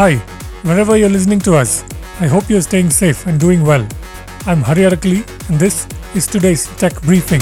Hi, wherever you're listening to us, I hope you're staying safe and doing well. I'm Hari Arakali, and this is today's Tech Briefing.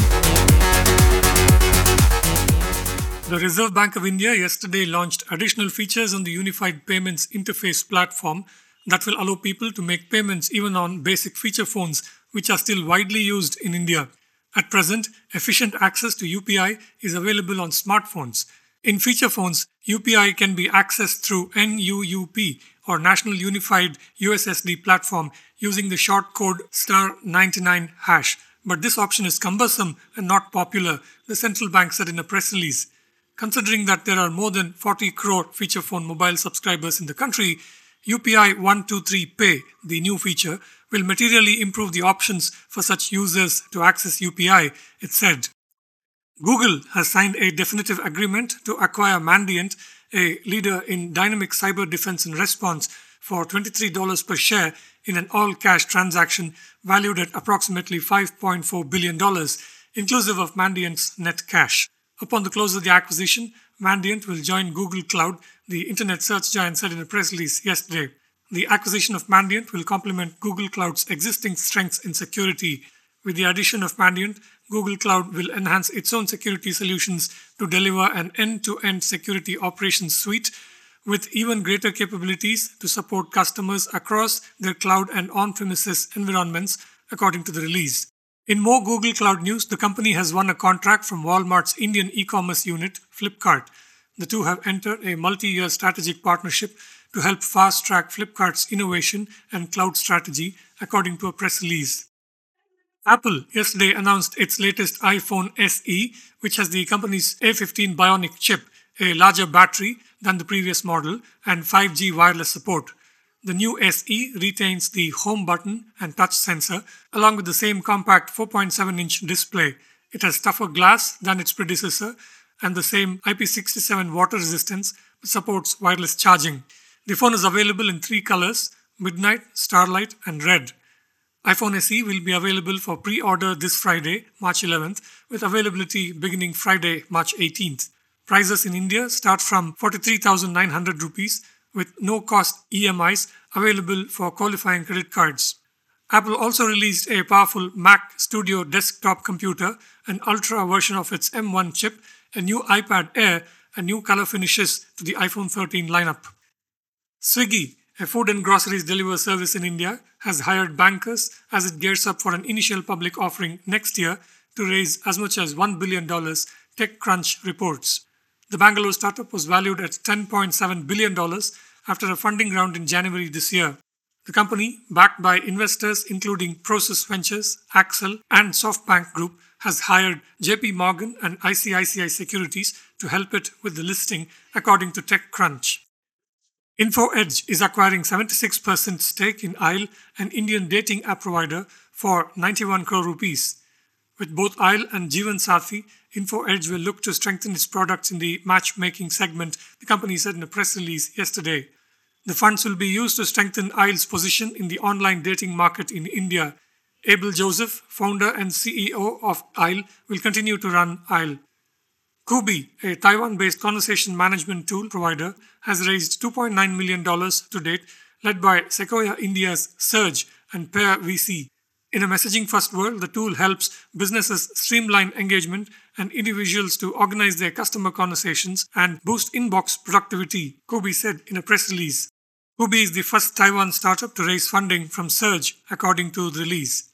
The Reserve Bank of India yesterday launched additional features on the Unified Payments Interface platform that will allow people to make payments even on basic feature phones, which are still widely used in India. At present, efficient access to UPI is available on smartphones. In feature phones, UPI can be accessed through NUUP or National Unified USSD platform using the short code star 99 hash. But this option is cumbersome and not popular, the central bank said in a press release. Considering that there are more than 40 crore feature phone mobile subscribers in the country, UPI 123 Pay, the new feature, will materially improve the options for such users to access UPI, it said. Google has signed a definitive agreement to acquire Mandiant, a leader in dynamic cyber defense and response, for $23 per share in an all cash transaction valued at approximately $5.4 billion, inclusive of Mandiant's net cash. Upon the close of the acquisition, Mandiant will join Google Cloud, the internet search giant said in a press release yesterday. The acquisition of Mandiant will complement Google Cloud's existing strengths in security. With the addition of Mandiant, Google Cloud will enhance its own security solutions to deliver an end to end security operations suite with even greater capabilities to support customers across their cloud and on premises environments, according to the release. In more Google Cloud news, the company has won a contract from Walmart's Indian e commerce unit, Flipkart. The two have entered a multi year strategic partnership to help fast track Flipkart's innovation and cloud strategy, according to a press release. Apple yesterday announced its latest iPhone SE, which has the company's A15 Bionic chip, a larger battery than the previous model, and 5G wireless support. The new SE retains the home button and touch sensor, along with the same compact 4.7 inch display. It has tougher glass than its predecessor and the same IP67 water resistance, supports wireless charging. The phone is available in three colors Midnight, Starlight, and Red. iPhone SE will be available for pre order this Friday, March 11th, with availability beginning Friday, March 18th. Prices in India start from 43,900 rupees with no cost EMIs available for qualifying credit cards. Apple also released a powerful Mac Studio desktop computer, an ultra version of its M1 chip, a new iPad Air, and new color finishes to the iPhone 13 lineup. Swiggy, a food and groceries delivery service in India, has hired bankers as it gears up for an initial public offering next year to raise as much as $1 billion, TechCrunch reports. The Bangalore startup was valued at $10.7 billion after a funding round in January this year. The company, backed by investors including Prosus Ventures, Accel, and SoftBank Group, has hired JP Morgan and ICICI Securities to help it with the listing, according to TechCrunch. InfoEdge is acquiring 76% stake in Aisle, an Indian dating app provider, for 91 crore rupees. With both Aisle and Jeevan Sathi, InfoEdge will look to strengthen its products in the matchmaking segment, the company said in a press release yesterday. The funds will be used to strengthen Aisle's position in the online dating market in India. Able Joseph, founder and CEO of Aisle, will continue to run Aisle. Kubi, a Taiwan based conversation management tool provider, has raised $2.9 million to date, led by Sequoia India's Surge and Pear VC. In a messaging first world, the tool helps businesses streamline engagement and individuals to organize their customer conversations and boost inbox productivity, Kubi said in a press release. Kubi is the first Taiwan startup to raise funding from Surge, according to the release.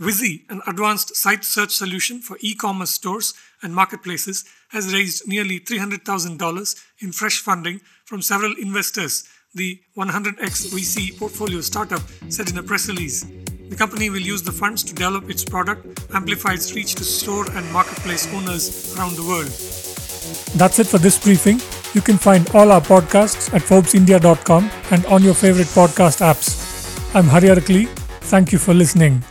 Visi, an advanced site search solution for e commerce stores and marketplaces, has raised nearly $300,000 in fresh funding from several investors, the 100x VC portfolio startup said in a press release. The company will use the funds to develop its product, amplify its reach to store and marketplace owners around the world. That's it for this briefing. You can find all our podcasts at ForbesIndia.com and on your favorite podcast apps. I'm Hari. Thank you for listening.